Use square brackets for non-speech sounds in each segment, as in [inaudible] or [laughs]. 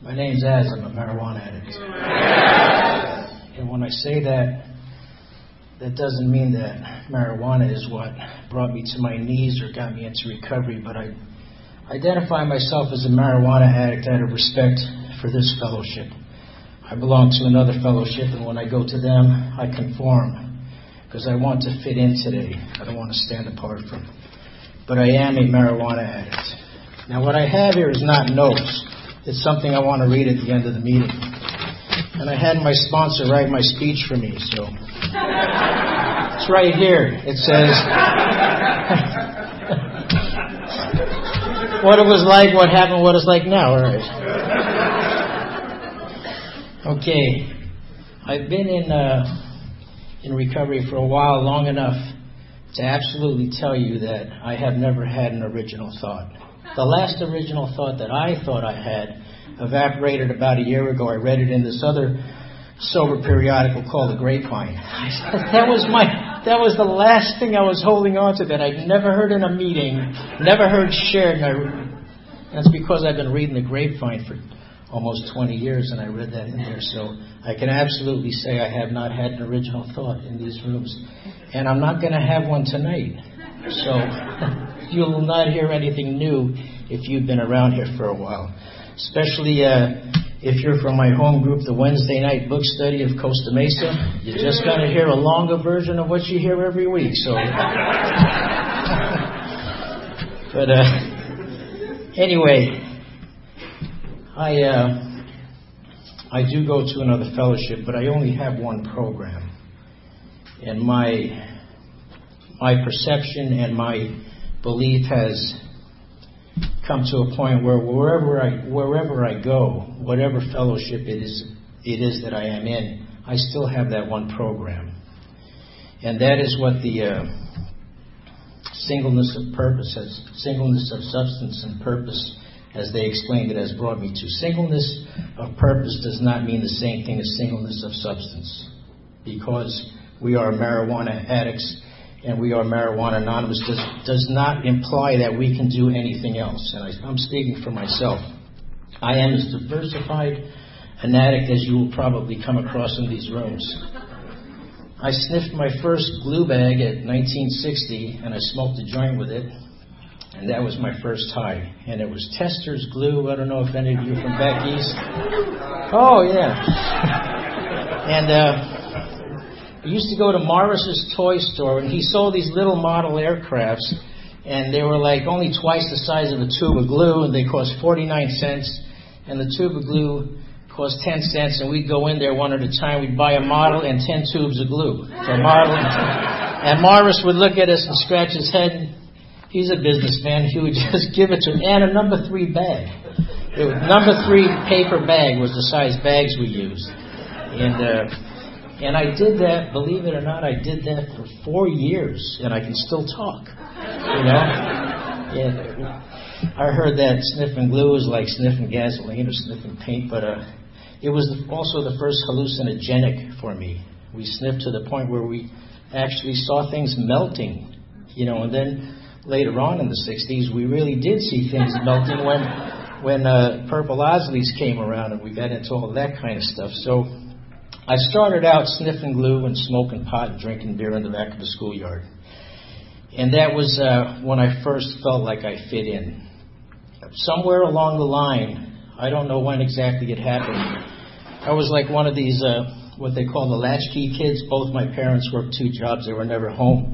My name's Az. I'm a marijuana addict. And when I say that, that doesn't mean that marijuana is what brought me to my knees or got me into recovery, but I identify myself as a marijuana addict out of respect for this fellowship. I belong to another fellowship, and when I go to them, I conform because I want to fit in today. I don't want to stand apart from. But I am a marijuana addict. Now, what I have here is not notes. It's something I want to read at the end of the meeting. And I had my sponsor write my speech for me, so it's right here. It says [laughs] what it was like, what happened, what it's like now. All right. Okay, I've been in uh, in recovery for a while, long enough to absolutely tell you that I have never had an original thought. The last original thought that I thought I had evaporated about a year ago. I read it in this other sober periodical called The Grapevine. [laughs] that was my that was the last thing I was holding on to that I'd never heard in a meeting, never heard shared. And I, that's because I've been reading The Grapevine for almost 20 years, and I read that in there. So I can absolutely say I have not had an original thought in these rooms, and I'm not going to have one tonight. So [laughs] you will not hear anything new if you've been around here for a while, especially. Uh, if you're from my home group, the Wednesday night book study of Costa Mesa, you're just going to hear a longer version of what you hear every week. So, [laughs] but uh, anyway, I uh, I do go to another fellowship, but I only have one program, and my my perception and my belief has come to a point where wherever I wherever I go, whatever fellowship it is it is that I am in, I still have that one program, and that is what the uh, singleness of purpose has singleness of substance and purpose as they explained it, has brought me to. Singleness of purpose does not mean the same thing as singleness of substance. Because we are marijuana addicts and we are marijuana anonymous does, does not imply that we can do anything else. And I, I'm speaking for myself. I am as diversified an addict as you will probably come across in these rooms. I sniffed my first glue bag at 1960 and I smoked a joint with it and that was my first high. And it was Testors glue. I don't know if any of you from back east. Oh yeah. and uh, I used to go to Morris's toy store, and he sold these little model aircrafts, and they were like only twice the size of a tube of glue, and they cost 49 cents. And the tube of glue cost 10 cents, and we'd go in there one at a time. We'd buy a model and 10 tubes of glue. So model, [laughs] and Morris would look at us and scratch his head He's a businessman. He would [laughs] just give it to him. And a number three bag. Was, number three paper bag was the size bags we used. And, uh, and I did that, believe it or not, I did that for four years, and I can still talk. You know? Yeah. I heard that sniffing glue is like sniffing gasoline or sniffing paint, but uh, it was also the first hallucinogenic for me. We sniffed to the point where we actually saw things melting, you know, and then later on in the 60s, we really did see things melting when when uh, Purple Owsleys came around and we got into all that kind of stuff. So I started out sniffing glue and smoking pot and drinking beer in the back of the schoolyard. And that was uh, when I first felt like I fit in. Somewhere along the line, I don't know when exactly it happened, I was like one of these, uh, what they call the latchkey kids. Both my parents worked two jobs, they were never home.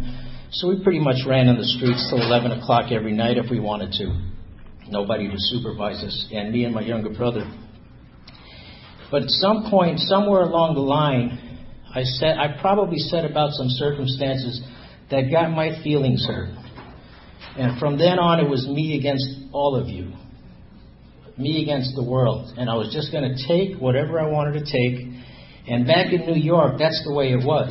So we pretty much ran on the streets till 11 o'clock every night if we wanted to. Nobody to supervise us, and me and my younger brother. But at some point, somewhere along the line, I said I probably said about some circumstances that got my feelings hurt. And from then on, it was me against all of you, me against the world. And I was just going to take whatever I wanted to take. And back in New York, that's the way it was.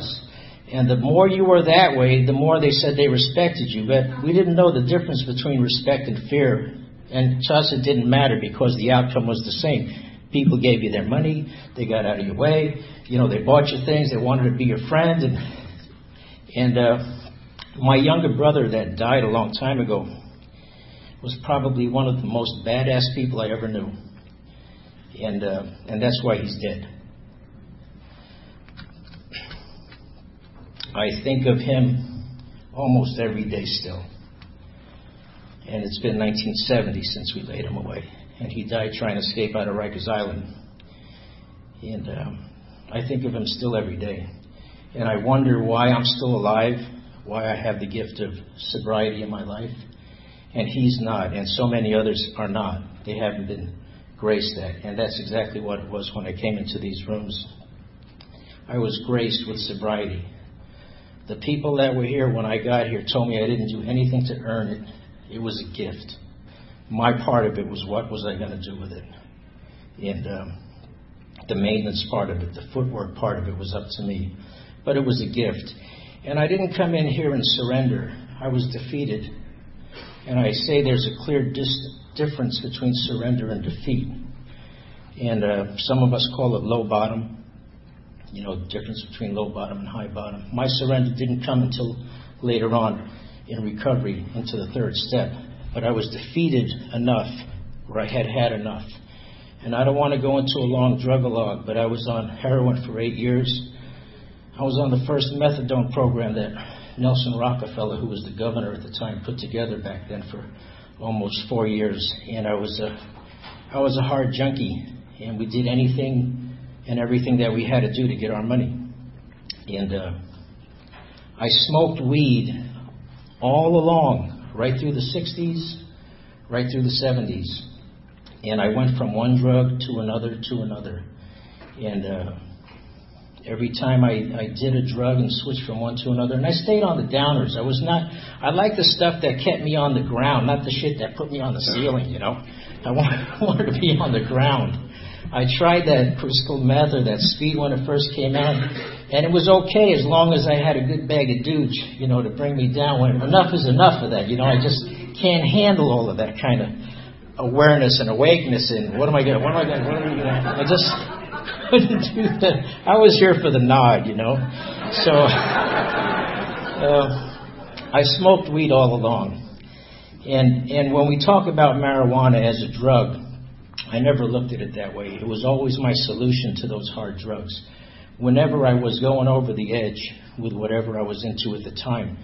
And the more you were that way, the more they said they respected you. But we didn't know the difference between respect and fear. And to us, it didn't matter because the outcome was the same. People gave you their money, they got out of your way, you know, they bought you things, they wanted to be your friend. And, and uh, my younger brother that died a long time ago was probably one of the most badass people I ever knew. and uh, and that's why he's dead. I think of him almost every day still. And it's been 1970 since we laid him away. And he died trying to escape out of Rikers Island. And um, I think of him still every day. And I wonder why I'm still alive, why I have the gift of sobriety in my life. And he's not, and so many others are not. They haven't been graced that. And that's exactly what it was when I came into these rooms. I was graced with sobriety. The people that were here when I got here told me I didn't do anything to earn it. It was a gift. My part of it was what was I going to do with it? And um, the maintenance part of it, the footwork part of it was up to me. But it was a gift. And I didn't come in here and surrender. I was defeated. And I say there's a clear dis- difference between surrender and defeat. And uh, some of us call it low bottom. You know, the difference between low bottom and high bottom. My surrender didn't come until later on in recovery into the third step. But I was defeated enough where I had had enough. And I don't want to go into a long drug log, but I was on heroin for eight years. I was on the first methadone program that Nelson Rockefeller, who was the governor at the time, put together back then for almost four years. And I was a, I was a hard junkie, and we did anything and everything that we had to do to get our money. And uh, I smoked weed all along, right through the 60s, right through the 70s. And I went from one drug to another to another. And uh, every time I, I did a drug and switched from one to another, and I stayed on the downers. I was not, I liked the stuff that kept me on the ground, not the shit that put me on the ceiling, you know. I [laughs] wanted to be on the ground. I tried that crystal meth or that speed when it first came out, and it was okay as long as I had a good bag of douche, you know, to bring me down. When enough is enough of that, you know. I just can't handle all of that kind of awareness and awakeness and what am I going to, What am I going to, What am I going to, I just [laughs] couldn't do that. I was here for the nod, you know. So [laughs] uh, I smoked weed all along, and and when we talk about marijuana as a drug, I never looked at it that way. It was always my solution to those hard drugs. Whenever I was going over the edge with whatever I was into at the time,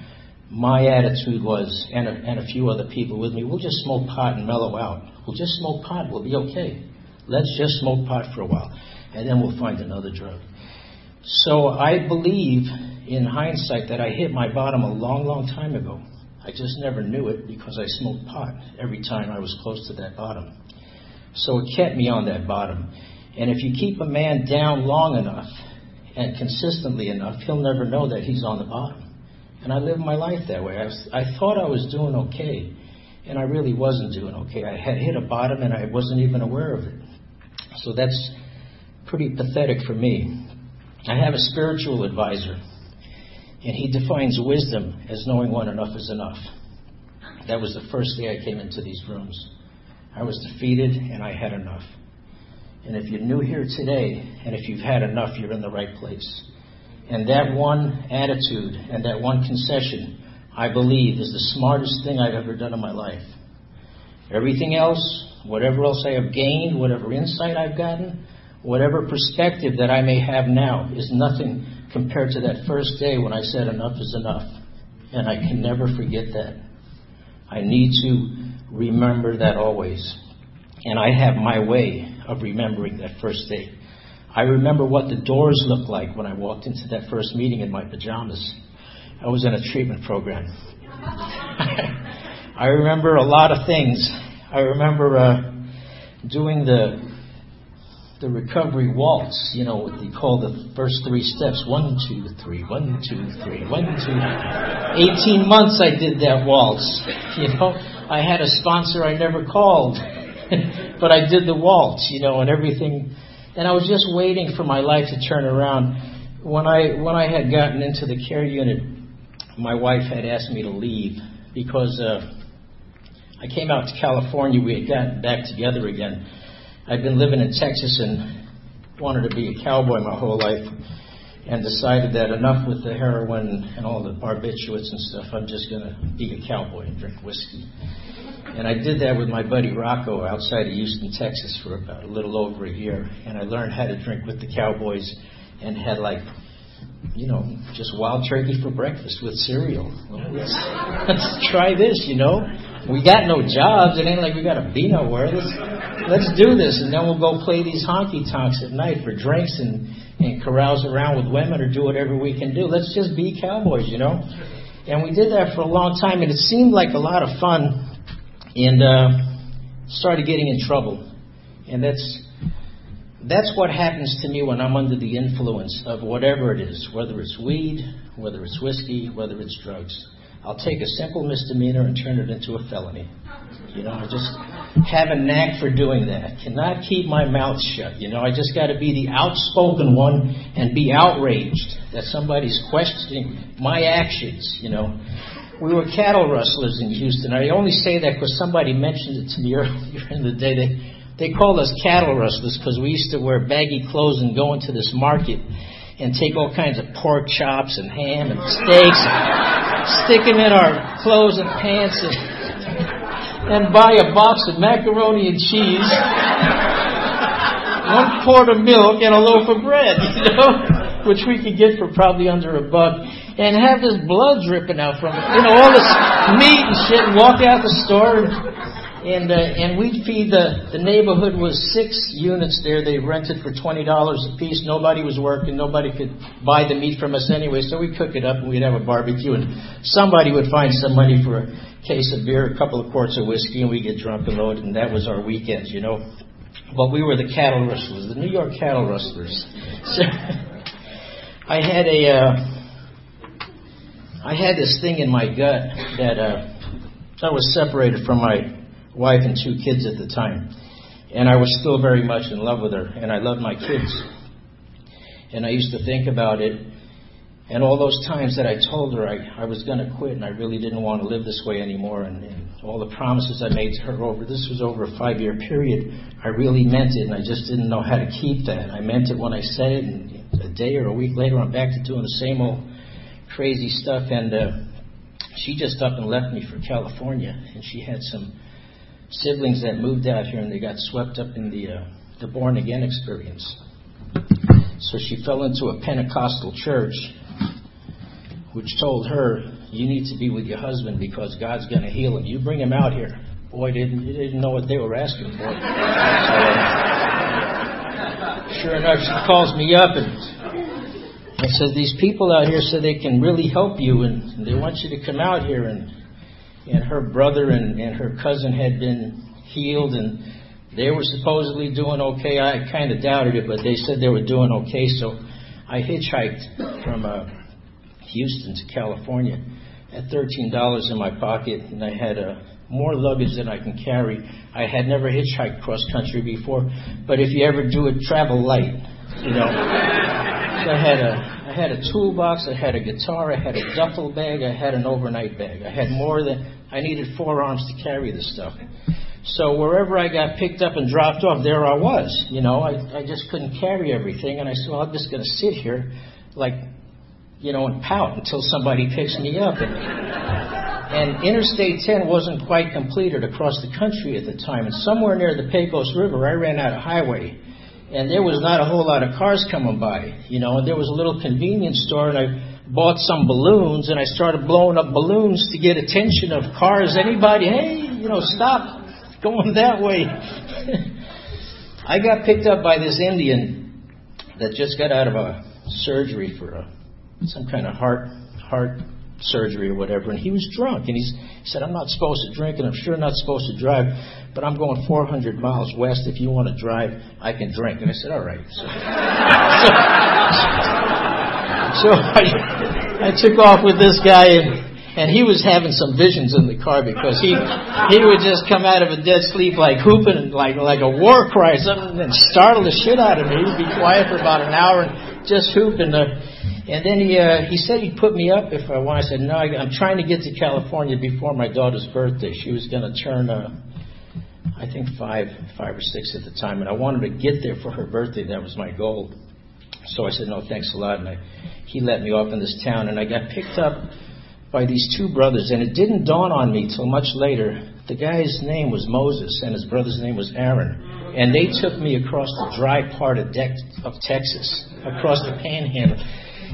my attitude was, and a, and a few other people with me, we'll just smoke pot and mellow out. We'll just smoke pot. We'll be okay. Let's just smoke pot for a while, and then we'll find another drug. So I believe, in hindsight, that I hit my bottom a long, long time ago. I just never knew it because I smoked pot every time I was close to that bottom. So it kept me on that bottom. And if you keep a man down long enough and consistently enough, he'll never know that he's on the bottom. And I lived my life that way. I, was, I thought I was doing okay, and I really wasn't doing okay. I had hit a bottom and I wasn't even aware of it. So that's pretty pathetic for me. I have a spiritual advisor, and he defines wisdom as knowing when enough is enough. That was the first day I came into these rooms. I was defeated and I had enough. And if you're new here today, and if you've had enough, you're in the right place. And that one attitude and that one concession, I believe, is the smartest thing I've ever done in my life. Everything else, whatever else I have gained, whatever insight I've gotten, whatever perspective that I may have now, is nothing compared to that first day when I said enough is enough. And I can never forget that. I need to remember that always. And I have my way of remembering that first day. I remember what the doors looked like when I walked into that first meeting in my pajamas. I was in a treatment program. [laughs] I remember a lot of things. I remember uh, doing the the recovery waltz, you know, what they call the first three steps. One, two, three, one, two, three, one, two. 18 months I did that waltz, [laughs] you know. I had a sponsor I never called, [laughs] but I did the waltz, you know, and everything. And I was just waiting for my life to turn around. When I when I had gotten into the care unit, my wife had asked me to leave because uh, I came out to California. We had gotten back together again. I'd been living in Texas and wanted to be a cowboy my whole life. and decided that enough with the heroin and all the barbiturates and stuff. I'm just going to be a cowboy and drink whiskey. And I did that with my buddy Rocco outside of Houston, Texas for about a little over a year. And I learned how to drink with the cowboys and had like, you know, just wild turkey for breakfast with cereal. Well, let's, let's try this, you know. We got no jobs. It ain't like we got to be nowhere. Let's, let's do this. And then we'll go play these honky tonks at night for drinks and, and carouse around with women or do whatever we can do. Let's just be cowboys, you know. And we did that for a long time, and it seemed like a lot of fun and uh, started getting in trouble. And that's that's what happens to me when I'm under the influence of whatever it is, whether it's weed, whether it's whiskey, whether it's drugs. I'll take a simple misdemeanor and turn it into a felony. You know, I just have a knack for doing that. Cannot keep my mouth shut. You know, I just got to be the outspoken one and be outraged that somebody's questioning my actions. You know, we were cattle rustlers in Houston. I only say that because somebody mentioned it to me [laughs] earlier in the day. They, they called us cattle rustlers because we used to wear baggy clothes and go into this market and take all kinds of pork chops and ham and steaks and stick them in our clothes and pants and, and buy a box of macaroni and cheese, one quart of milk, and a loaf of bread, [laughs] you know, which we could get for probably under a buck and have this blood dripping out from it. You know, all this meat and shit, and walk out the store. And, uh, and we'd feed the, the neighborhood was six units there. They rented for $20 a piece. Nobody was working. Nobody could buy the meat from us anyway. So we'd cook it up and we'd have a barbecue. And somebody would find some money for a case of beer, a couple of quarts of whiskey, and we'd get drunk and loaded. And that was our weekends, you know. But we were the cattle rustlers, the New York cattle rustlers. [laughs] So I had a, uh, I had this thing in my gut that uh, I was separated from my wife and two kids at the time. And I was still very much in love with her, and I loved my kids. And I used to think about it, and all those times that I told her I, I was going to quit and I really didn't want to live this way anymore, and, and all the promises I made to her over this was over a five year period, I really meant it, and I just didn't know how to keep that. I meant it when I said it, and a day or a week later, I'm back to doing the same old crazy stuff. And uh, she just up and left me for California, and she had some siblings that moved out here, and they got swept up in the uh, the born again experience. So she fell into a Pentecostal church, which told her, "You need to be with your husband because God's going to heal him. You bring him out here." Boy, didn't you didn't know what they were asking for. So, sure enough, she calls me up and and says these people out here said they can really help you and they want you to come out here and and her brother and, and her cousin had been healed and they were supposedly doing okay. I kind of doubted it, but they said they were doing okay. So I hitchhiked from uh, Houston to California at thirteen dollars in my pocket, and I had uh, more luggage than I can carry. I had never hitchhiked cross country before, but if you ever do it, travel light, you know. I had a I had a toolbox, I had a guitar, I had a duffel bag, I had an overnight bag. I had more than I needed four arms to carry this stuff. So wherever I got picked up and dropped off, there I was. You know, I, I just couldn't carry everything, and I said, well, I'm just going to sit here, like, you know, and pout until somebody picks me up. And, and Interstate 10 wasn't quite completed across the country at the time, and somewhere near the Pecos River, I ran out of highway and there was not a whole lot of cars coming by, you know, and there was a little convenience store, and I bought some balloons, and I started blowing up balloons to get attention of cars. Anybody, hey, you know, stop going that way. [laughs] I got picked up by this Indian that just got out of a surgery for a, some kind of heart heart surgery or whatever, and he was drunk, and he said, "I'm not supposed to drink, and I'm sure not supposed to drive." but I'm going 400 miles west. If you want to drive, I can drink. And I said, all right. So, [laughs] so, so I, I took off with this guy, and, and he was having some visions in the car because he he would just come out of a dead sleep like hooping and like like a war cry or something and startle the shit out of me. He'd be quiet for about an hour and just hooping. Uh, and then he uh, he said he'd put me up if I want. I said no. I, I'm trying to get to California before my daughter's birthday. She was going to turn. Uh, I think five, five or six at the time, and I wanted to get there for her birthday. That was my goal. So I said, no, thanks a lot. And I, he let me off in this town, and I got picked up by these two brothers, and it didn't dawn on me till much later. The guy's name was Moses, and his brother's name was Aaron. And they took me across the dry part of, De- of Texas, across the panhandle.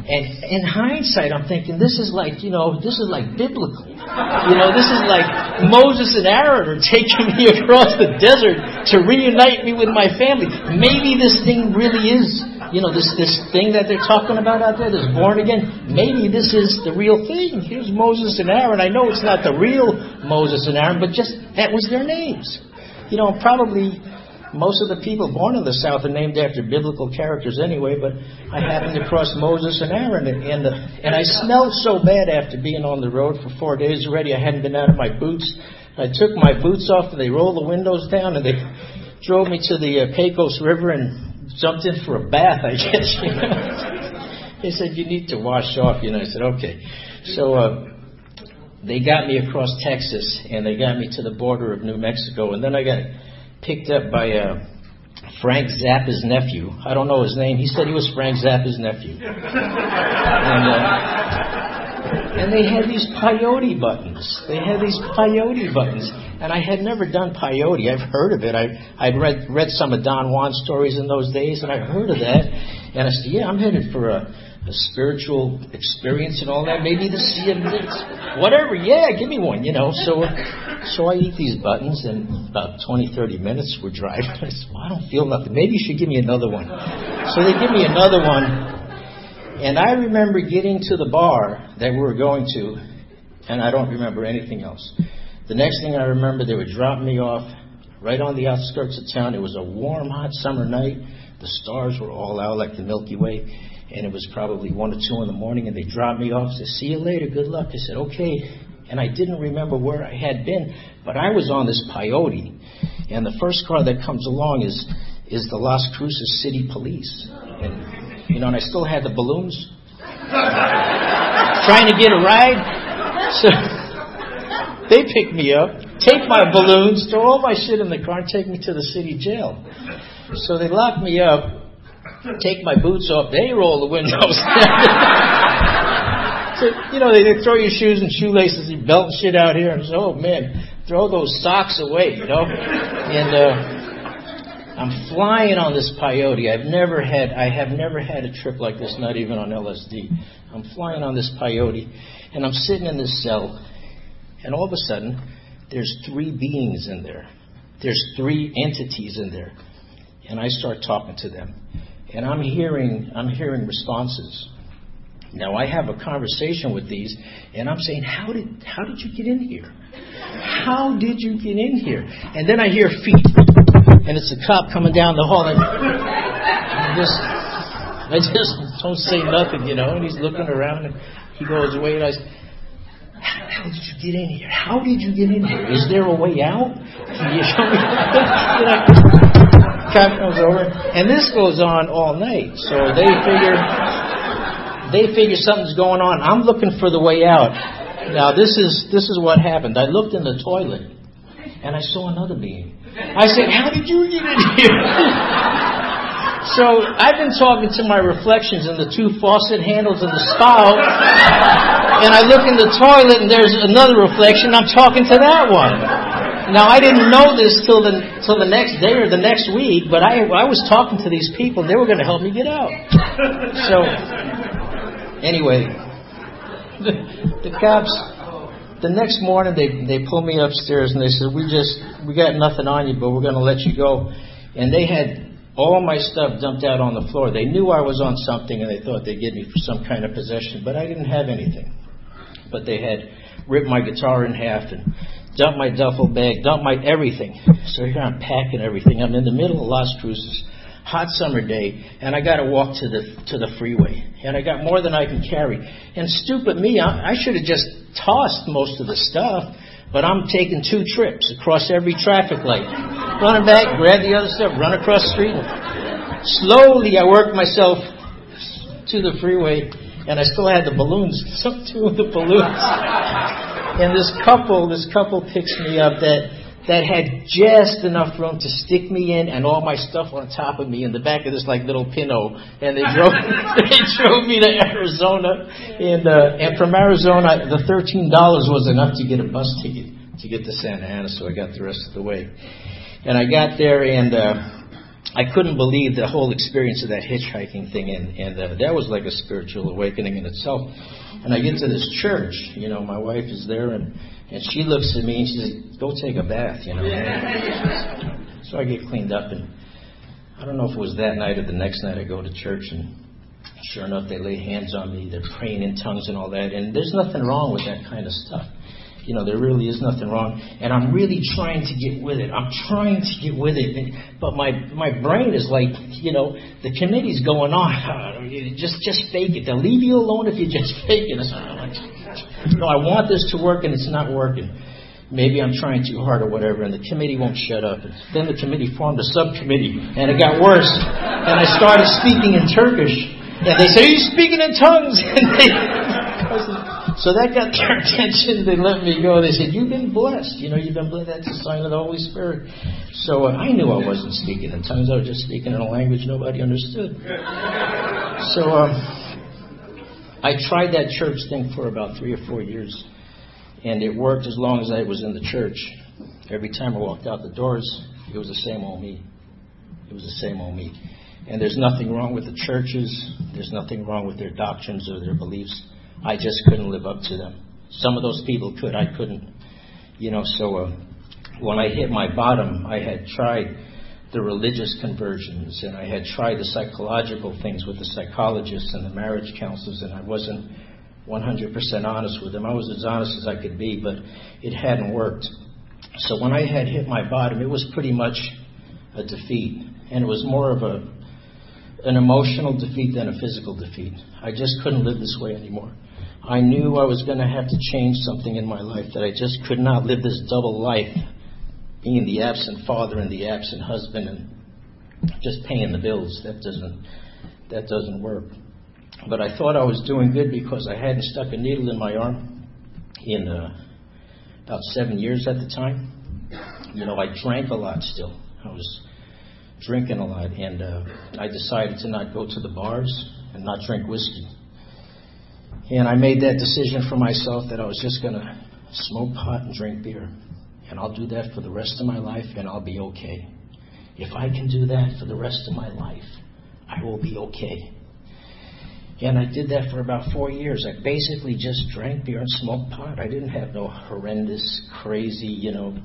And in hindsight, I'm thinking this is like, you know, this is like biblical. You know, this is like Moses and Aaron are [laughs] taking me across the desert to reunite me with my family. Maybe this thing really is, you know, this, this thing that they're talking about out there, this born again. Maybe this is the real thing. Here's Moses and Aaron. I know it's not the real Moses and Aaron, but just that was their names. You know, probably most of the people born in the South are named after biblical characters anyway, but I happened to cross Moses and Aaron, and, the, and I smelled so bad after being on the road for four days already. I hadn't been out of my boots. I took my boots off, and they rolled the windows down, and they drove me to the uh, Pecos River and jumped in for a bath, I [laughs] guess. You know? they said, You need to wash off, you know. I said, Okay. So, uh, they got me across Texas and they got me to the border of New Mexico, and then I got picked up by uh, Frank Zappa's nephew. I don't know his name. He said he was Frank Zappa's nephew. [laughs] and, uh, and they had these peyote buttons. They had these peyote buttons. And I had never done peyote. I've heard of it. I, I'd read, read some of Don Juan's stories in those days, and I heard of that. And I said, yeah, I'm headed for a a spiritual experience and all that. Maybe the CMD, [laughs] whatever. Yeah, give me one, you know. So, so I eat these buttons, and about 20, 30 minutes we're driving. [laughs] I said, well, I don't feel nothing. Maybe you should give me another one. So they give me another one, and I remember getting to the bar that we were going to, and I don't remember anything else. The next thing I remember, they were dropping me off right on the outskirts of town. It was a warm, hot summer night. The stars were all out like the Milky Way and it was probably one or two in the morning, and they dropped me off. Said, "See you later. Good luck." I said, "Okay." And I didn't remember where I had been, but I was on this peyote, and the first car that comes along is is the Las Cruces City Police, and you know, and I still had the balloons, [laughs] trying to get a ride. So [laughs] they pick me up, take my balloons, throw all my shit in the car, and take me to the city jail. So they lock me up take my boots off, they roll the windows [laughs] so, you know, they, they throw your shoes and shoelaces and belt and shit out here. And say, oh man, throw those socks away, you know. And uh, I'm flying on this peyote. I've never had, I have never had a trip like this, not even on LSD. I'm flying on this peyote, and I'm sitting in this cell, and all of a sudden, there's three beings in there. There's three entities in there, and I start talking to them and I'm hearing I'm hearing responses. Now I have a conversation with these, and I'm saying, how did how did you get in here? How did you get in here? And then I hear feet, and it's a cop coming down the hall, and I just I just don't say nothing, you know. And he's looking around, and he goes away, and I. Say, how did you get in here? How did you get in here? Is there a way out? Can you show me? [laughs] cop comes over, and this goes on all night. So they figure they figure something's going on. I'm looking for the way out. Now this is this is what happened. I looked in the toilet, and I saw another being. I said, "How did you get in here?" [laughs] so I've been talking to my reflections in the two faucet handles in the spout, and I look in the toilet, and there's another reflection. I'm talking to that one. Now I didn't know this till the till the next day or the next week, but I I was talking to these people. They were going to help me get out. [laughs] So anyway, the, the cops. The next morning they they pulled me upstairs and they said we just we got nothing on you, but we're going to let you go. And they had all my stuff dumped out on the floor. They knew I was on something and they thought they'd get me for some kind of possession, but I didn't have anything. But they had ripped my guitar in half and dump my duffel bag, dump my everything. So here I'm packing everything. I'm in the middle of Las Cruces, hot summer day, and I got to walk to the to the freeway, and I got more than I can carry. And stupid me, I, I should have just tossed most of the stuff, but I'm taking two trips across every traffic light, running back, grab the other stuff, run across the street. Slowly, I worked myself to the freeway, and I still had the balloons, [laughs] some two of the balloons and this couple, this couple picks me up that that had just enough room to stick me in and all my stuff on top of me in the back of this like little Pinto. And they drove, [laughs] [laughs] they drove me to Arizona. And, uh, and from Arizona, the $13 was enough to get a bus ticket to get to Santa Ana, so I got the rest of the way. And I got there and, uh, I couldn't believe the whole experience of that hitchhiking thing, and, and uh, that was like a spiritual awakening in itself. And I get to this church, you know, my wife is there, and and she looks at me and she says, "Go take a bath," you know. [laughs] so I get cleaned up, and I don't know if it was that night or the next night. I go to church, and sure enough, they lay hands on me. They're praying in tongues and all that, and there's nothing wrong with that kind of stuff. You know, there really is nothing wrong. And I'm really trying to get with it. I'm trying to get with it. But my, my brain is like, you know, the committee's going on. [laughs] Just, just fake it. They'll leave you alone if you just [laughs] fake it. [laughs] No, I want this to work and it's not working. Maybe I'm trying too hard or whatever, and the committee won't shut up. And then the committee formed a subcommittee, and it got worse. And I started speaking in Turkish, and they said, "Are you speaking in tongues?" And they, so that got [laughs] their attention. They let me go. They said, "You've been blessed. You know, you've been blessed. That's a sign of the Holy Spirit." So uh, I knew I wasn't speaking in tongues. I was just speaking in a language nobody understood. [laughs] So um, I tried that church thing for about three or four years, and it worked as long as I was in the church. Every time I walked out the doors, it was the same old me. It was the same old me. And there's nothing wrong with the churches. There's nothing wrong with their doctrines or their beliefs. I just couldn't live up to them. Some of those people could, I couldn't. You know, so uh, when I hit my bottom, I had tried the religious conversions and I had tried the psychological things with the psychologists and the marriage counselors, and I wasn't 100% honest with them. I was as honest as I could be, but it hadn't worked. So when I had hit my bottom, it was pretty much a defeat, and it was more of a an emotional defeat than a physical defeat. I just couldn't live this way anymore. I knew I was going to have to change something in my life, that I just could not live this double life, being the absent father and the absent husband and just paying the bills. That doesn't, that doesn't work. But I thought I was doing good because I hadn't stuck a needle in my arm in uh, about seven years at the time. You know, I drank a lot still. I was drinking a lot, and uh, I decided to not go to the bars and not drink whiskey. And I made that decision for myself that I was just going to smoke pot and drink beer. And I'll do that for the rest of my life and I'll be okay. If I can do that for the rest of my life, I will be okay. And I did that for about four years. I basically just drank beer and smoked pot. I didn't have no horrendous, crazy, you know,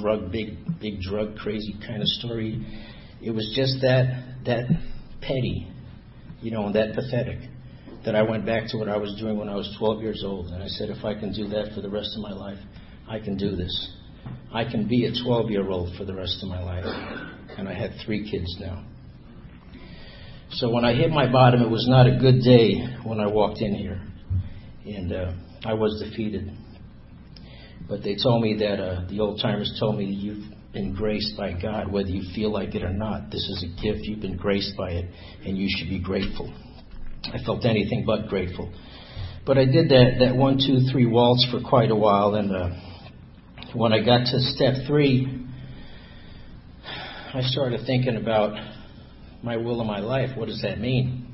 drug, big, big drug crazy kind of story. It was just that, that petty, you know, and that pathetic that I went back to what I was doing when I was 12 years old. And I said, if I can do that for the rest of my life, I can do this. I can be a 12 year old for the rest of my life. And I had three kids now. So when I hit my bottom, it was not a good day when I walked in here. And uh, I was defeated. But they told me that, uh, the old timers told me, you've been graced by God, whether you feel like it or not. This is a gift. You've been graced by it, and you should be grateful. I felt anything but grateful. But I did that, that one, two, three waltz for quite a while, and uh, when I got to step three, I started thinking about my will in my life. What does that mean?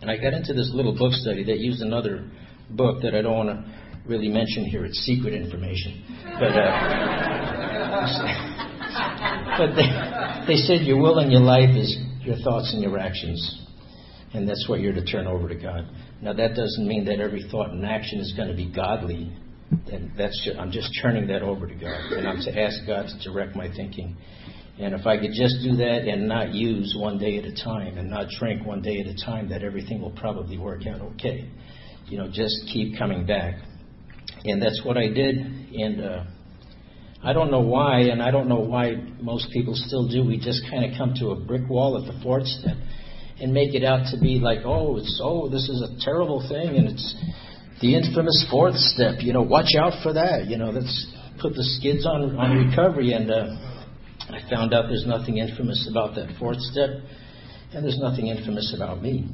And I got into this little book study that used another book that I don't want to really mention here. It's secret information. But, uh, [laughs] but they, they said your will in your life is your thoughts and your actions and that's what you're to turn over to God. Now, that doesn't mean that every thought and action is going to be godly. And that's just, I'm just turning that over to God, and I'm to ask God to direct my thinking. And if I could just do that and not use one day at a time, and not drink one day at a time, that everything will probably work out okay. You know, just keep coming back. And that's what I did. And uh, I don't know why, and I don't know why most people still do. We just kind of come to a brick wall at the fourth step and make it out to be like, oh, it's oh, this is a terrible thing, and it's the infamous fourth step. You know, watch out for that. You know, let's put the skids on on recovery. And uh, I found out there's nothing infamous about that fourth step, and there's nothing infamous about me.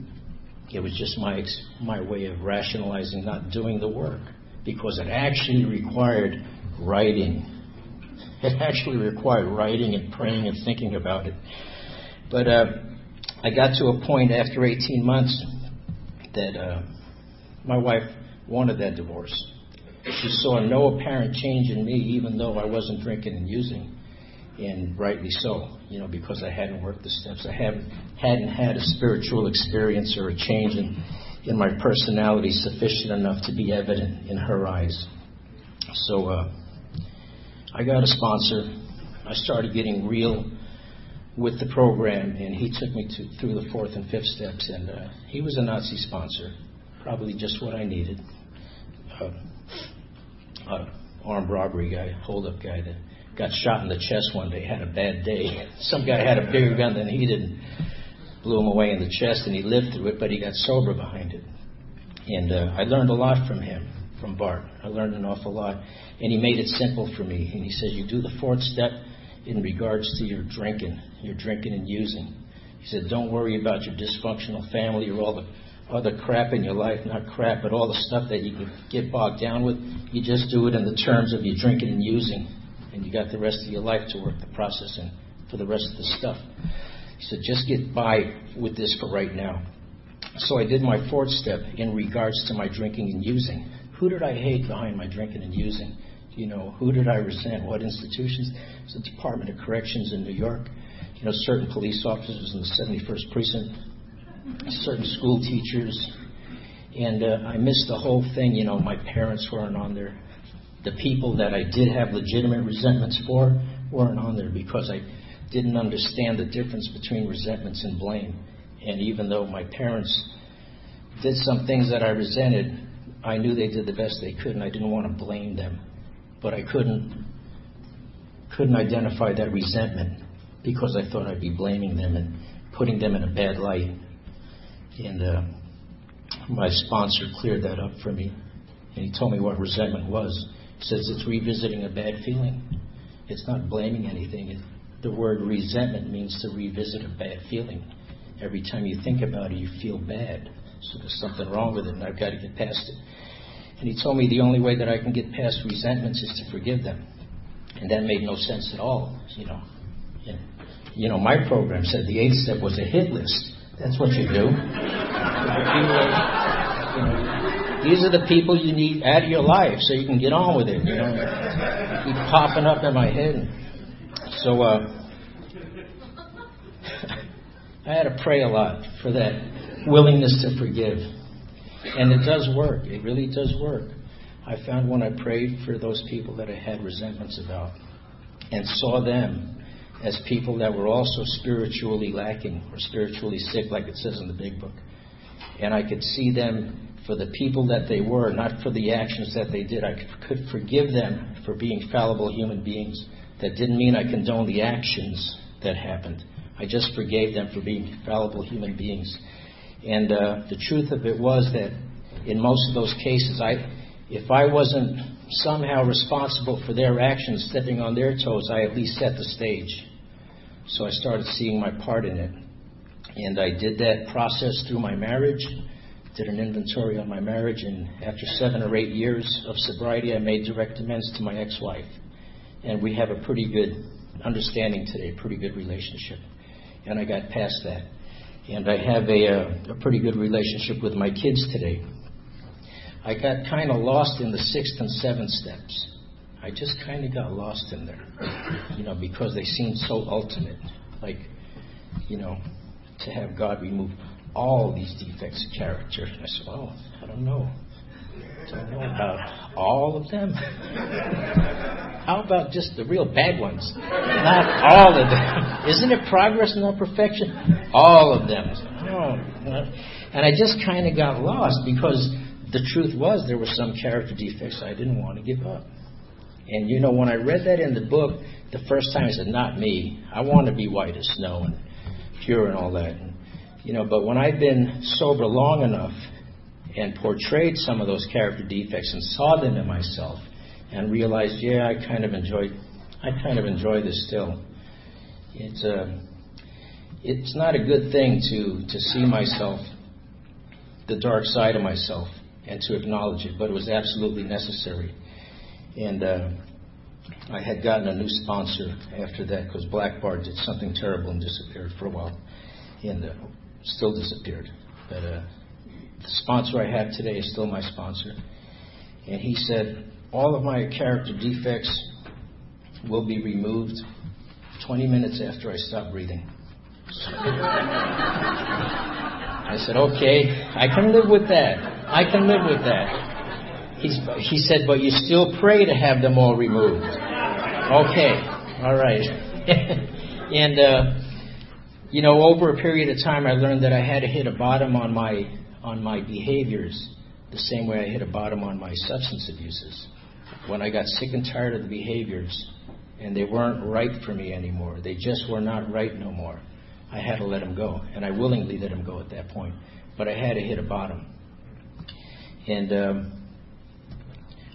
It was just my my way of rationalizing not doing the work because it actually required writing It actually required writing and praying and thinking about it. But uh, I got to a point after 18 months that uh, my wife wanted that divorce. She saw no apparent change in me, even though I wasn't drinking and using, and rightly so, you know, because I hadn't worked the steps. I haven't hadn't had a spiritual experience or a change in in my personality sufficient enough to be evident in her eyes. So uh, I got a sponsor. I started getting real with the program, and he took me to, through the fourth and fifth steps. And uh, he was a Nazi sponsor, probably just what I needed. Uh, uh, armed robbery guy, hold-up guy that got shot in the chest one day, had a bad day. [laughs] Some guy had a bigger gun than he did, blew him away in the chest, and he lived through it, but he got sober behind it. And uh, I learned a lot from him, from Bart. I learned an awful lot, and he made it simple for me. And he said, "You do the fourth step." In regards to your drinking, your drinking and using. He said, Don't worry about your dysfunctional family or all the other crap in your life, not crap, but all the stuff that you can get bogged down with. You just do it in the terms of your drinking and using, and you got the rest of your life to work the process in for the rest of the stuff. He said, Just get by with this for right now. So I did my fourth step in regards to my drinking and using. Who did I hate behind my drinking and using? You know, who did I resent? What institutions? It's the Department of Corrections in New York. You know, certain police officers in the 71st Precinct, certain school teachers. And uh, I missed the whole thing. You know, my parents weren't on there. The people that I did have legitimate resentments for weren't on there because I didn't understand the difference between resentments and blame. And even though my parents did some things that I resented, I knew they did the best they could, and I didn't want to blame them but I couldn't couldn't identify that resentment because I thought I'd be blaming them and putting them in a bad light. And uh, my sponsor cleared that up for me, and he told me what resentment was. He says it's revisiting a bad feeling. It's not blaming anything. It, the word resentment means to revisit a bad feeling. Every time you think about it, you feel bad. So there's something wrong with it, and I've got to get past it. And he told me the only way that I can get past resentments is to forgive them. And that made no sense at all, you know. You know, my program said the eighth step was a hit list. That's what you do. these are the people you need out of your life so you can get on with it, you know. Keep popping up in my head. So, uh, [laughs] I had to pray a lot for that willingness to forgive. And it does work. It really does work. I found when I prayed for those people that I had resentments about and saw them as people that were also spiritually lacking or spiritually sick, like it says in the big book. And I could see them for the people that they were, not for the actions that they did. I could forgive them for being fallible human beings. That didn't mean I condoned the actions that happened. I just forgave them for being fallible human beings. And uh, the truth of it was that in most of those cases, I, if I wasn't somehow responsible for their actions, stepping on their toes, I at least set the stage. So I started seeing my part in it. And I did that process through my marriage, did an inventory on my marriage, and after seven or eight years of sobriety, I made direct amends to my ex wife. And we have a pretty good understanding today, a pretty good relationship. And I got past that and I have a, a, a pretty good relationship with my kids today. I got kind of lost in the sixth and seventh steps. I just kind of got lost in there, you know, because they seemed so ultimate. Like, you know, to have God remove all these defects of character. I said, well, I don't know. I don't know about all of them. How about just the real bad ones? Not all of them. Isn't it progress, and not perfection? All of them. And I just kind of got lost because the truth was there were some character defects I didn't want to give up. And you know, when I read that in the book, the first time I said, "Not me. I want to be white as snow and pure and all that." And, you know, but when I've been sober long enough and portrayed some of those character defects and saw them in myself, and realized, yeah, I kind of enjoyed, I kind of enjoy this still. It's a, uh, it's not a good thing to to see myself, the dark side of myself, and to acknowledge it, but it was absolutely necessary. And uh, I had gotten a new sponsor after that because Black Bart did something terrible and disappeared for a while, and uh, still disappeared. But uh, the sponsor I have today is still my sponsor, and he said all of my character defects will be removed 20 minutes after I stop breathing. I said, okay, I can live with that. I can live with that. He's, he said, but you still pray to have them all removed. Okay, all right. [laughs] and, uh, you know, over a period of time, I learned that I had to hit a bottom on my, on my behaviors the same way I hit a bottom on my substance abuses. When I got sick and tired of the behaviors, and they weren't right for me anymore, they just were not right no more. I had to let them go, and I willingly let them go at that point. But I had to hit a bottom. And um,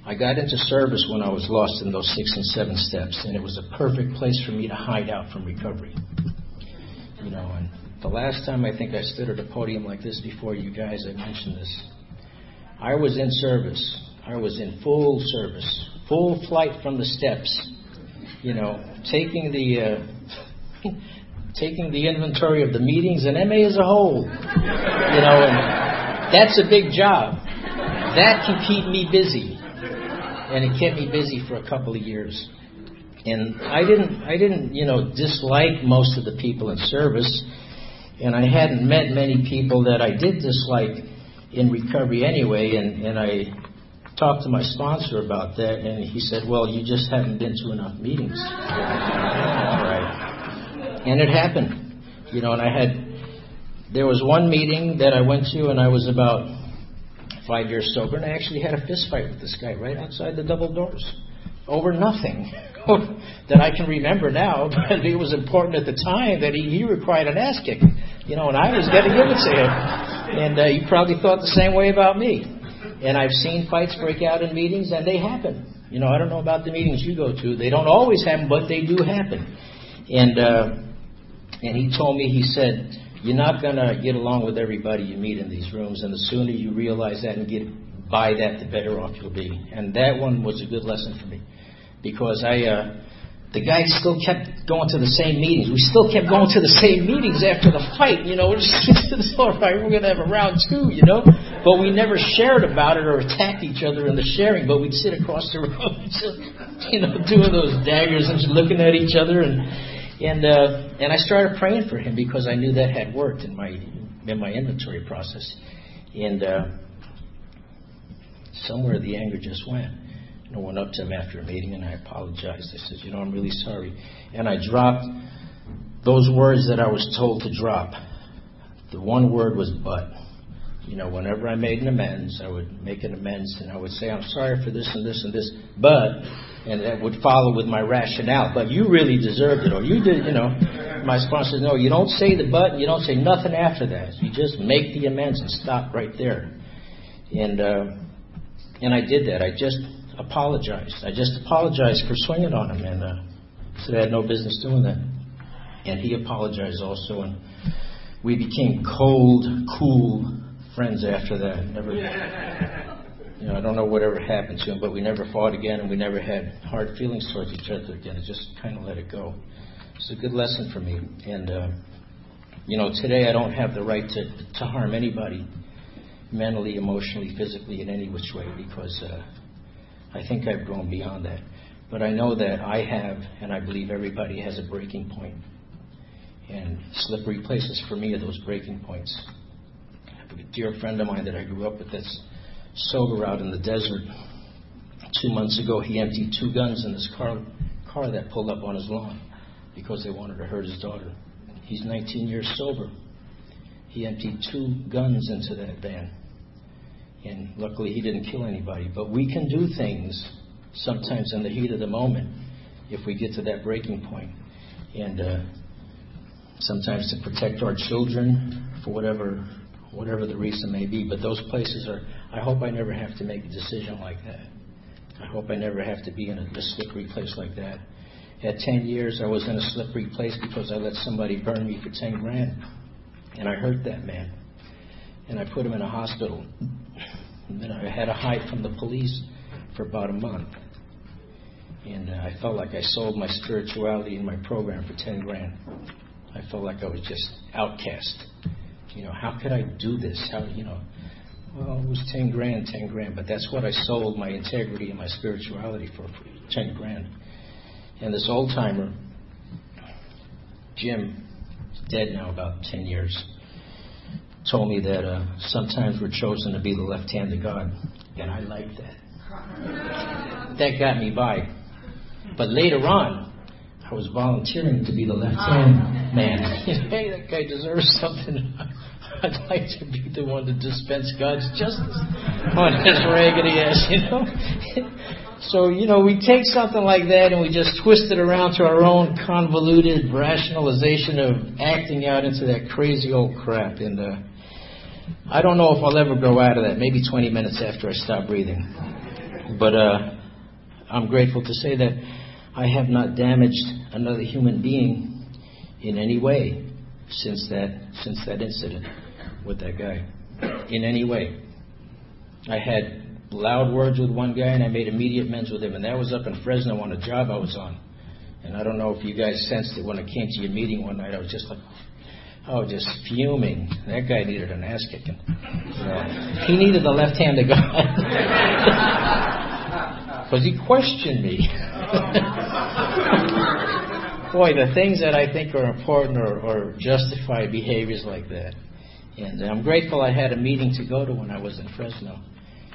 I got into service when I was lost in those six and seven steps, and it was a perfect place for me to hide out from recovery. You know, and the last time I think I stood at a podium like this before you guys, I mentioned this. I was in service. I was in full service, full flight from the steps. You know, taking the uh, [laughs] taking the inventory of the meetings and MA as a whole. You know, and that's a big job. That can keep me busy. And it kept me busy for a couple of years. And I didn't I didn't, you know, dislike most of the people in service. And I hadn't met many people that I did dislike in recovery anyway, and, and I talked to my sponsor about that, and he said, Well, you just haven't been to enough meetings. [laughs] All right. And it happened. You know, and I had, there was one meeting that I went to, and I was about five years sober, and I actually had a fist fight with this guy right outside the double doors over nothing [laughs] that I can remember now, but it was important at the time that he, he required an ass kicking, you know, and I was going to give it to him. And uh, you probably thought the same way about me. And I've seen fights break out in meetings, and they happen. You know, I don't know about the meetings you go to. They don't always happen, but they do happen. And uh, and he told me, he said, you're not going to get along with everybody you meet in these rooms, and the sooner you realize that and get by that, the better off you'll be. And that one was a good lesson for me because I, uh, the guy still kept going to the same meetings. We still kept going to the same meetings after the fight. You know, [laughs] we're just all right. We're to have a round two. You know, but we never shared about it or attacked each other in the sharing. But we'd sit across the room, [laughs] just, you know, doing those daggers and just looking at each other and and uh, and I started praying for him because I knew that had worked in my in my inventory process. And uh, somewhere the anger just went. And I went up to him after a meeting and I apologized. I said, you know, I'm really sorry. And I dropped those words that I was told to drop. The one word was but. You know, whenever I made an amends, I would make an amends and I would say, I'm sorry for this and this and this, but and that would follow with my rationale. But you really deserved it, or you did, you know. My sponsor says, no, you don't say the but, you don't say nothing after that. You just make the amends and stop right there. And uh, and I did that. I just apologized. I just apologized for swinging on him, and uh, said I had no business doing that. And he apologized also, and we became cold, cool friends after that. Never. You know, I don't know whatever happened to him, but we never fought again, and we never had hard feelings towards each other again. I just kind of let it go. It's a good lesson for me. And uh, you know, today I don't have the right to to harm anybody, mentally, emotionally, physically, in any which way, because uh, I think I've grown beyond that. But I know that I have, and I believe everybody has a breaking point. And slippery places for me are those breaking points. I have a dear friend of mine that I grew up with that's sober out in the desert. Two months ago, he emptied two guns in this car, car that pulled up on his lawn because they wanted to hurt his daughter. He's 19 years sober. He emptied two guns into that van. And luckily, he didn't kill anybody. But we can do things sometimes in the heat of the moment if we get to that breaking point. And uh, sometimes to protect our children for whatever whatever the reason may be. But those places are, I hope I never have to make a decision like that. I hope I never have to be in a, a slippery place like that. At 10 years, I was in a slippery place because I let somebody burn me for 10 grand. And I hurt that man. And I put him in a hospital. And then I had to hide from the police for about a month. And uh, I felt like I sold my spirituality in my program for 10 grand. I felt like I was just outcast. You know, how could I do this? How, you know, well, it was 10 grand, 10 grand, but that's what I sold my integrity and my spirituality for, for 10 grand. And this old timer, Jim, is dead now about 10 years, told me that uh, sometimes we're chosen to be the left hand of God. And I like that. That got me by. But later on, I was volunteering to be the left hand man. [laughs] hey, that guy deserves something. [laughs] I'd like to be the one to dispense God's justice on his raggedy ass, you know? [laughs] so, you know, we take something like that and we just twist it around to our own convoluted rationalization of acting out into that crazy old crap. And uh, I don't know if I'll ever grow out of that, maybe 20 minutes after I stop breathing. But uh, I'm grateful to say that I have not damaged another human being in any way since that since that incident with that guy. In any way. I had loud words with one guy and I made immediate amends with him, and that was up in Fresno on a job I was on. And I don't know if you guys sensed it when I came to your meeting one night. I was just like, oh, just fuming. That guy needed an ass kicking. he needed the left hand of God. Because [laughs] he questioned me. [laughs] Boy, the things that I think are important or, or justify behaviors like that. And I'm grateful I had a meeting to go to when I was in Fresno.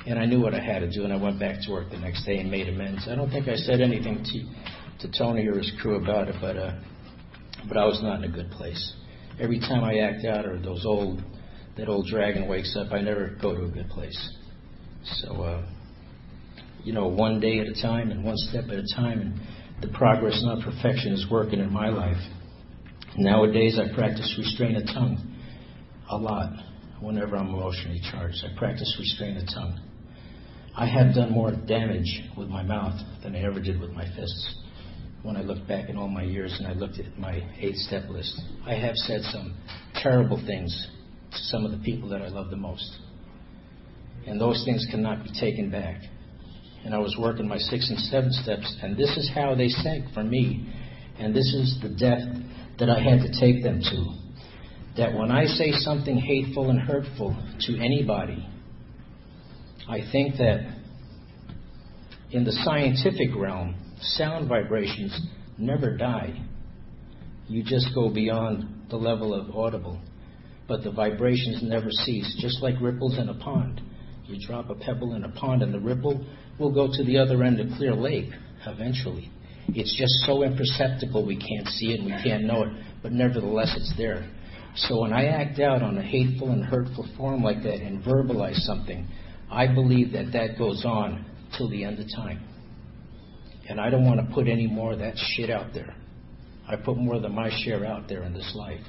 And I knew what I had to do, and I went back to work the next day and made amends. I don't think I said anything to, to Tony or his crew about it, but, uh, but I was not in a good place. Every time I act out or those old, that old dragon wakes up, I never go to a good place. So, uh, you know, one day at a time and one step at a time. And the progress, not perfection, is working in my life. Nowadays, I practice restraint of tongue a lot whenever I'm emotionally charged. I practice restraint of tongue. I have done more damage with my mouth than I ever did with my fists. When I look back in all my years and I looked at my eight step list, I have said some terrible things to some of the people that I love the most. And those things cannot be taken back and I was working my six and seven steps, and this is how they sank for me. And this is the death that I had to take them to. That when I say something hateful and hurtful to anybody, I think that in the scientific realm, sound vibrations never die. You just go beyond the level of audible. But the vibrations never cease, just like ripples in a pond. You drop a pebble in a pond, and the ripple will go to the other end of Clear Lake eventually. It's just so imperceptible we can't see it, we can't know it, but nevertheless it's there. So when I act out on a hateful and hurtful form like that and verbalize something, I believe that that goes on till the end of time. And I don't want to put any more of that shit out there. I put more than my share out there in this life.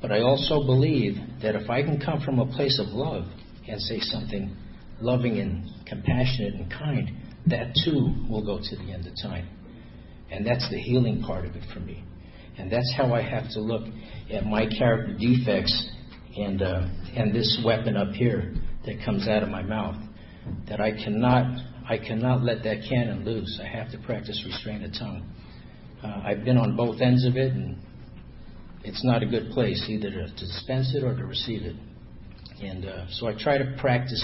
But I also believe that if I can come from a place of love and say something loving and compassionate and kind, that too will go to the end of time. And that's the healing part of it for me. And that's how I have to look at my character defects and uh, and this weapon up here that comes out of my mouth. That I cannot I cannot let that cannon loose. I have to practice restraint of tongue. Uh, I've been on both ends of it, and it's not a good place either to, dispense it or to receive it. And uh, so I try to practice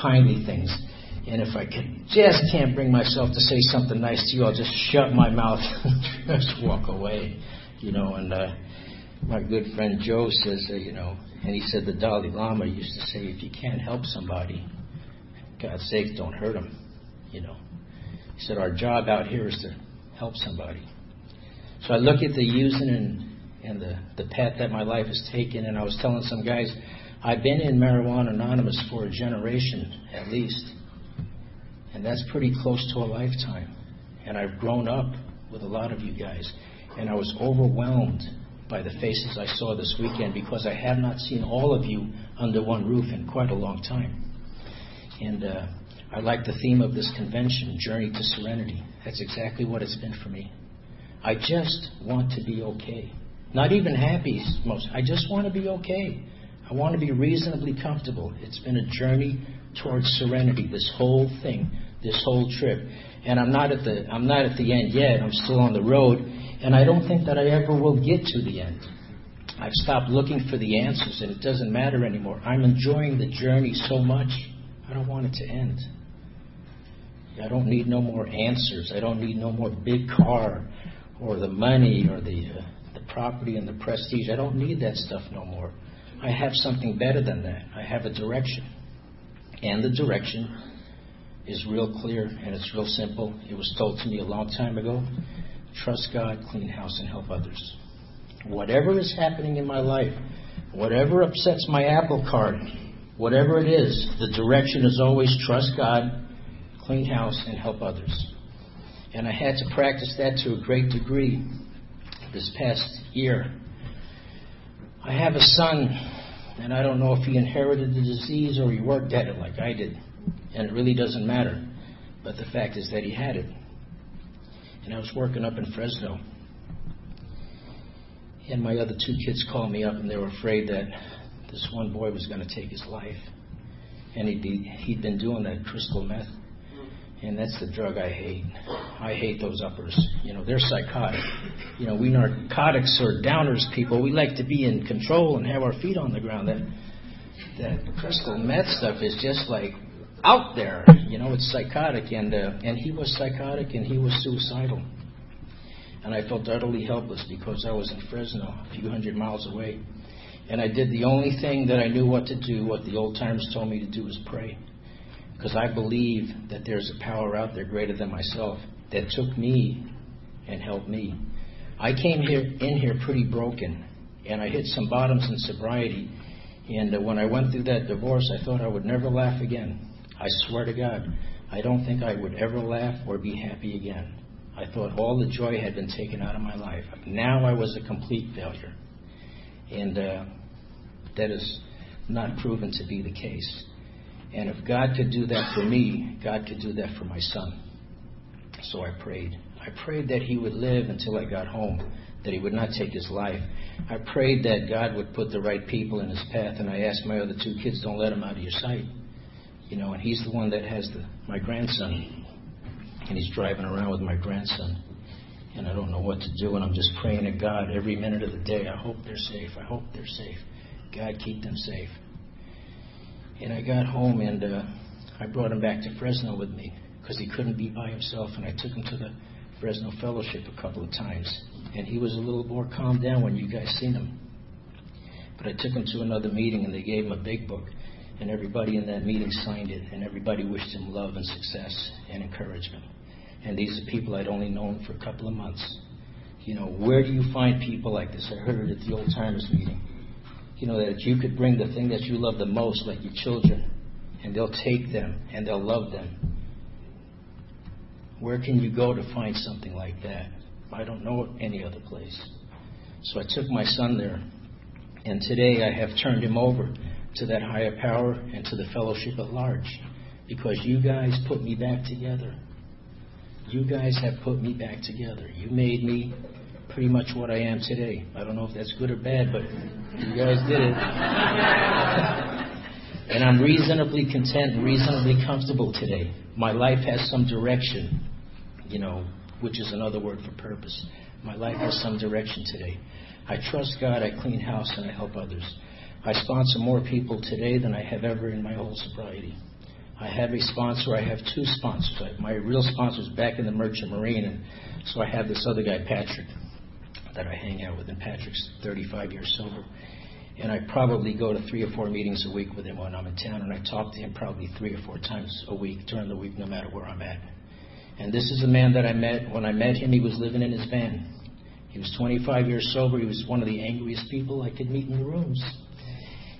kindly things. And if I can, just can't bring myself to say something nice to you, I'll just shut my mouth [laughs] and just walk away. You know, and uh, my good friend Joe says, uh, you know, and he said the Dalai Lama used to say, if you can't help somebody, God's sake, don't hurt them. You know, he said our job out here is to help somebody. So I look at the using and and the the path that my life has taken, and I was telling some guys I've been in Marijuana Anonymous for a generation at least, and that's pretty close to a lifetime. And I've grown up with a lot of you guys, and I was overwhelmed by the faces I saw this weekend because I have not seen all of you under one roof in quite a long time. And uh, I like the theme of this convention, Journey to Serenity. That's exactly what it's been for me. I just want to be okay. Not even happy, most. I just want to be okay. I want to be reasonably comfortable. It's been a journey towards serenity, this whole thing, this whole trip. And I'm not at the I'm not at the end yet. I'm still on the road, and I don't think that I ever will get to the end. I've stopped looking for the answers, and it doesn't matter anymore. I'm enjoying the journey so much. I don't want it to end. I don't need no more answers. I don't need no more big car or the money or the uh, the property and the prestige. I don't need that stuff no more. I have something better than that. I have a direction. And the direction is real clear and it's real simple. It was told to me a long time ago. Trust God, clean house, and help others. Whatever is happening in my life, whatever upsets my apple cart, whatever it is, the direction is always trust God, clean house, and help others. And I had to practice that to a great degree this past year. I have a son, and I don't know if he inherited the disease or he worked at it like I did. And it really doesn't matter. But the fact is that he had it. And I was working up in Fresno. And my other two kids called me up and they were afraid that this one boy was going to take his life. And he'd, be, he'd been doing that crystal meth. And that's the drug I hate. I hate those uppers. You know, they're psychotic. You know, we narcotics or downers people, we like to be in control and have our feet on the ground. That that crystal meth stuff is just like out there. You know, it's psychotic, and uh, and he was psychotic, and he was suicidal. And I felt utterly helpless because I was in Fresno, a few hundred miles away, and I did the only thing that I knew what to do. What the old timers told me to do was pray because I believe that there's a power out there greater than myself that took me and helped me. I came here in here pretty broken, and I hit some bottoms in sobriety. And uh, when I went through that divorce, I thought I would never laugh again. I swear to God, I don't think I would ever laugh or be happy again. I thought all the joy had been taken out of my life. Now I was a complete failure. And uh, that is not proven to be the case. And if God could do that for me, God could do that for my son. So I prayed. I prayed that he would live until I got home, that he would not take his life. I prayed that God would put the right people in his path, and I asked my other two kids, don't let him out of your sight. You know, and he's the one that has the, my grandson, and he's driving around with my grandson. And I don't know what to do, and I'm just praying to God every minute of the day. I hope they're safe. I hope they're safe. God, keep them safe. And I got home and uh, I brought him back to Fresno with me because he couldn't be by himself. And I took him to the Fresno Fellowship a couple of times. And he was a little more calmed down when you guys seen him. But I took him to another meeting and they gave him a big book. And everybody in that meeting signed it. And everybody wished him love and success and encouragement. And these are people I'd only known for a couple of months. You know, where do you find people like this? I heard it at the old timers meeting you know, that you could bring the thing that you love the most, like your children, and they'll take them and they'll love them. Where can you go to find something like that? I don't know any other place. So I took my son there, and today I have turned him over to that higher power and to the fellowship at large because you guys put me back together. You guys have put me back together. You made me pretty much what I am today. I don't know if that's good or bad, but you guys did it. [laughs] and I'm reasonably content reasonably comfortable today. My life has some direction, you know, which is another word for purpose. My life has some direction today. I trust God, I clean house, and I help others. I sponsor more people today than I have ever in my whole sobriety. I have a sponsor. I have two sponsors. My real sponsor is back in the Merchant Marine, and so I have this other guy, Patrick that I hang out with, and Patrick's 35 years sober. And I probably go to three or four meetings a week with him when I'm in town, and I talk to him probably three or four times a week during the week, no matter where I'm at. And this is a man that I met. When I met him, he was living in his van. He was 25 years sober. He was one of the angriest people I could meet in the rooms.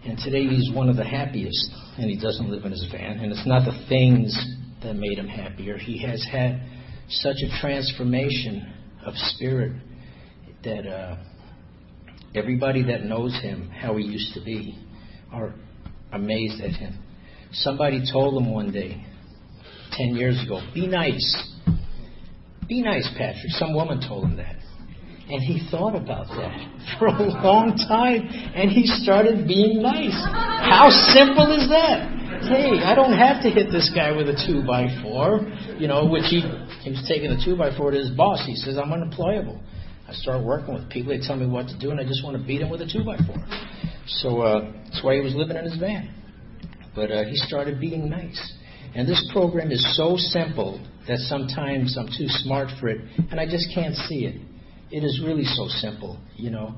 And today he's one of the happiest, and he doesn't live in his van. And it's not the things that made him happier. He has had such a transformation of spirit that uh, everybody that knows him, how he used to be, are amazed at him. Somebody told him one day, 10 years ago, be nice. Be nice, Patrick. Some woman told him that. And he thought about that [laughs] for a long time, and he started being nice. How simple is that? hey, I don't have to hit this guy with a two by four, you know, which he, he was taking a two by four to his boss. He says, I'm unemployable. I start working with people, they tell me what to do, and I just want to beat him with a two by four. So uh, that's why he was living in his van. But uh, he started being nice. And this program is so simple that sometimes I'm too smart for it, and I just can't see it. It is really so simple, you know.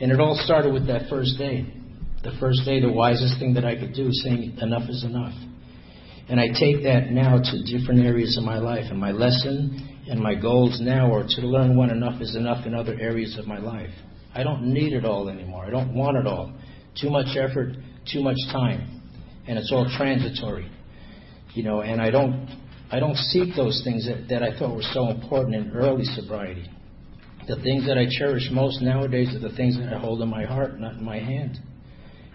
And it all started with that first day. The first day, the wisest thing that I could do is saying, enough is enough. And I take that now to different areas of my life. And my lesson and my goals now are to learn when enough is enough in other areas of my life. I don't need it all anymore. I don't want it all. Too much effort, too much time. And it's all transitory. You know, and I don't I don't seek those things that, that I thought were so important in early sobriety. The things that I cherish most nowadays are the things that I hold in my heart, not in my hand.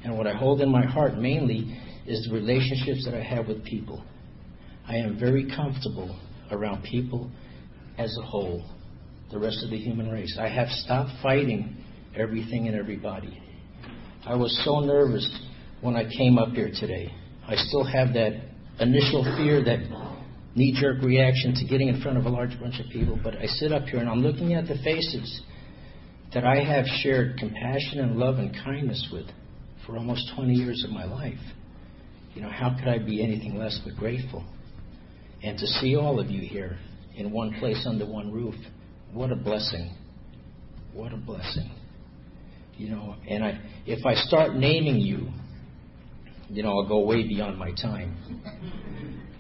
And what I hold in my heart mainly is the relationships that I have with people. I am very comfortable around people as a whole, the rest of the human race. I have stopped fighting everything and everybody. I was so nervous when I came up here today. I still have that initial fear, that knee jerk reaction to getting in front of a large bunch of people, but I sit up here and I'm looking at the faces that I have shared compassion and love and kindness with for almost 20 years of my life. You know, how could I be anything less but grateful? And to see all of you here in one place under one roof, what a blessing. What a blessing. You know, and I, if I start naming you, you know, I'll go way beyond my time.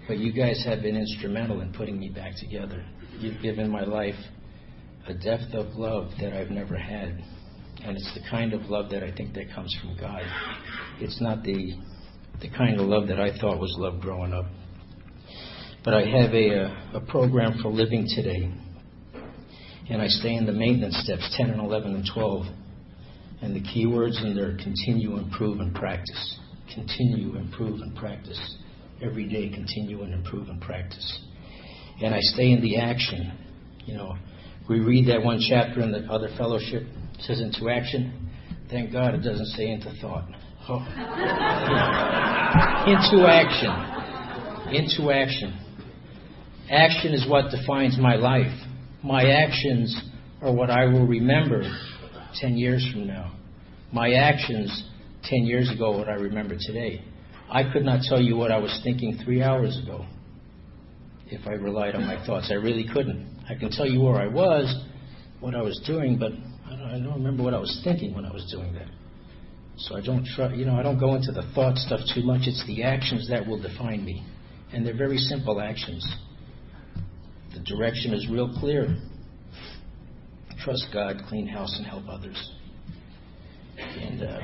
But you guys have been instrumental in putting me back together. You've given my life a depth of love that I've never had. And it's the kind of love that I think that comes from God. It's not the, the kind of love that I thought was love growing up. But I have a, uh, a program for living today. And I stay in the maintenance steps 10 and 11 and 12. And the key words in there continue, improve, and practice. Continue, improve, and practice. Every day, continue and improve and practice. And I stay in the action. You know, we read that one chapter in the other fellowship it says into action. Thank God it doesn't say into thought. Oh. [laughs] into action. Into action. Action is what defines my life. My actions are what I will remember 10 years from now. My actions 10 years ago, are what I remember today. I could not tell you what I was thinking three hours ago if I relied on my thoughts. I really couldn't. I can tell you where I was, what I was doing, but I don't, I don't remember what I was thinking when I was doing that. So I don't try, you know, I don't go into the thought stuff too much. It's the actions that will define me, and they're very simple actions. The direction is real clear. Trust God, clean house, and help others. And uh,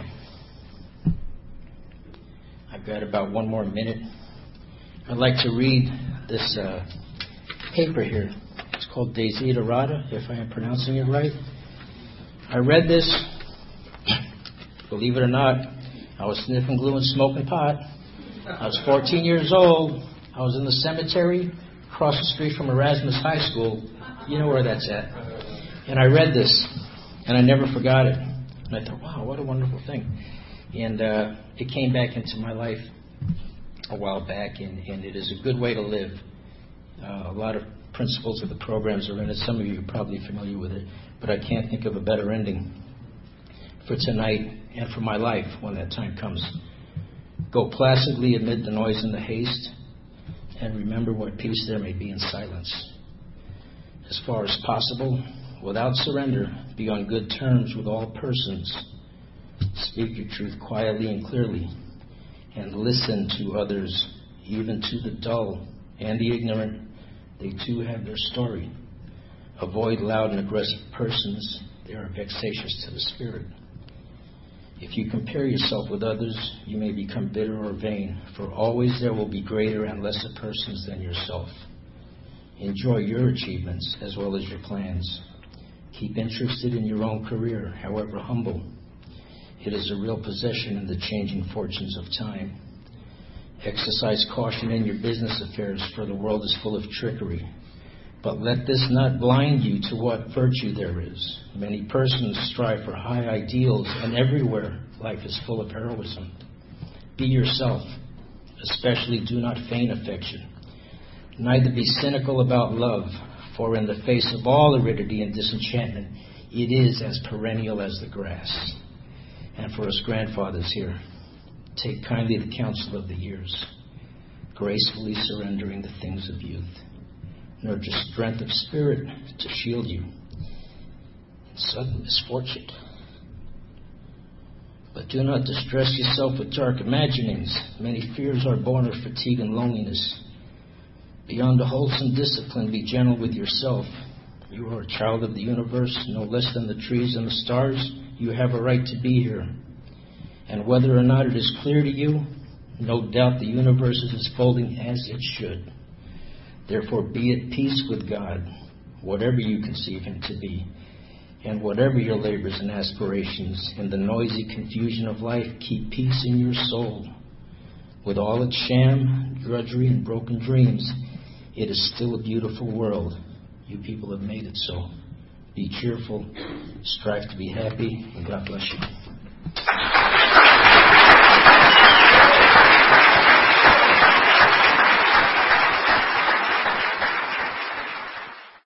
I've got about one more minute. I'd like to read this uh, paper here. It's called Desiderata, if I am pronouncing it right. I read this, [coughs] believe it or not, I was sniffing glue and smoking pot. I was 14 years old. I was in the cemetery across the street from Erasmus High School. You know where that's at. And I read this, and I never forgot it. And I thought, wow, what a wonderful thing. And uh, it came back into my life a while back, and, and it is a good way to live. Uh, a lot of principles of the programs are in it. Some of you are probably familiar with it but I can't think of a better ending for tonight and for my life when that time comes. Go placidly amid the noise and the haste, and remember what peace there may be in silence. As far as possible, without surrender, be on good terms with all persons. Speak your truth quietly and clearly, and listen to others, even to the dull and the ignorant. They too have their story. Avoid loud and aggressive persons, they are vexatious to the spirit. If you compare yourself with others, you may become bitter or vain, for always there will be greater and lesser persons than yourself. Enjoy your achievements as well as your plans. Keep interested in your own career, however humble. It is a real possession in the changing fortunes of time. Exercise caution in your business affairs, for the world is full of trickery. But let this not blind you to what virtue there is. Many persons strive for high ideals, and everywhere life is full of heroism. Be yourself. Especially do not feign affection. Neither be cynical about love, for in the face of all aridity and disenchantment, it is as perennial as the grass. And for us grandfathers here, take kindly the counsel of the years, gracefully surrendering the things of youth. Nurture strength of spirit to shield you sudden misfortune. But do not distress yourself with dark imaginings. Many fears are born of fatigue and loneliness. Beyond a wholesome discipline, be gentle with yourself. You are a child of the universe, no less than the trees and the stars. You have a right to be here. And whether or not it is clear to you, no doubt the universe is folding as it should. Therefore, be at peace with God, whatever you conceive Him to be, and whatever your labors and aspirations. In the noisy confusion of life, keep peace in your soul. With all its sham, drudgery, and broken dreams, it is still a beautiful world. You people have made it so. Be cheerful, strive to be happy, and God bless you.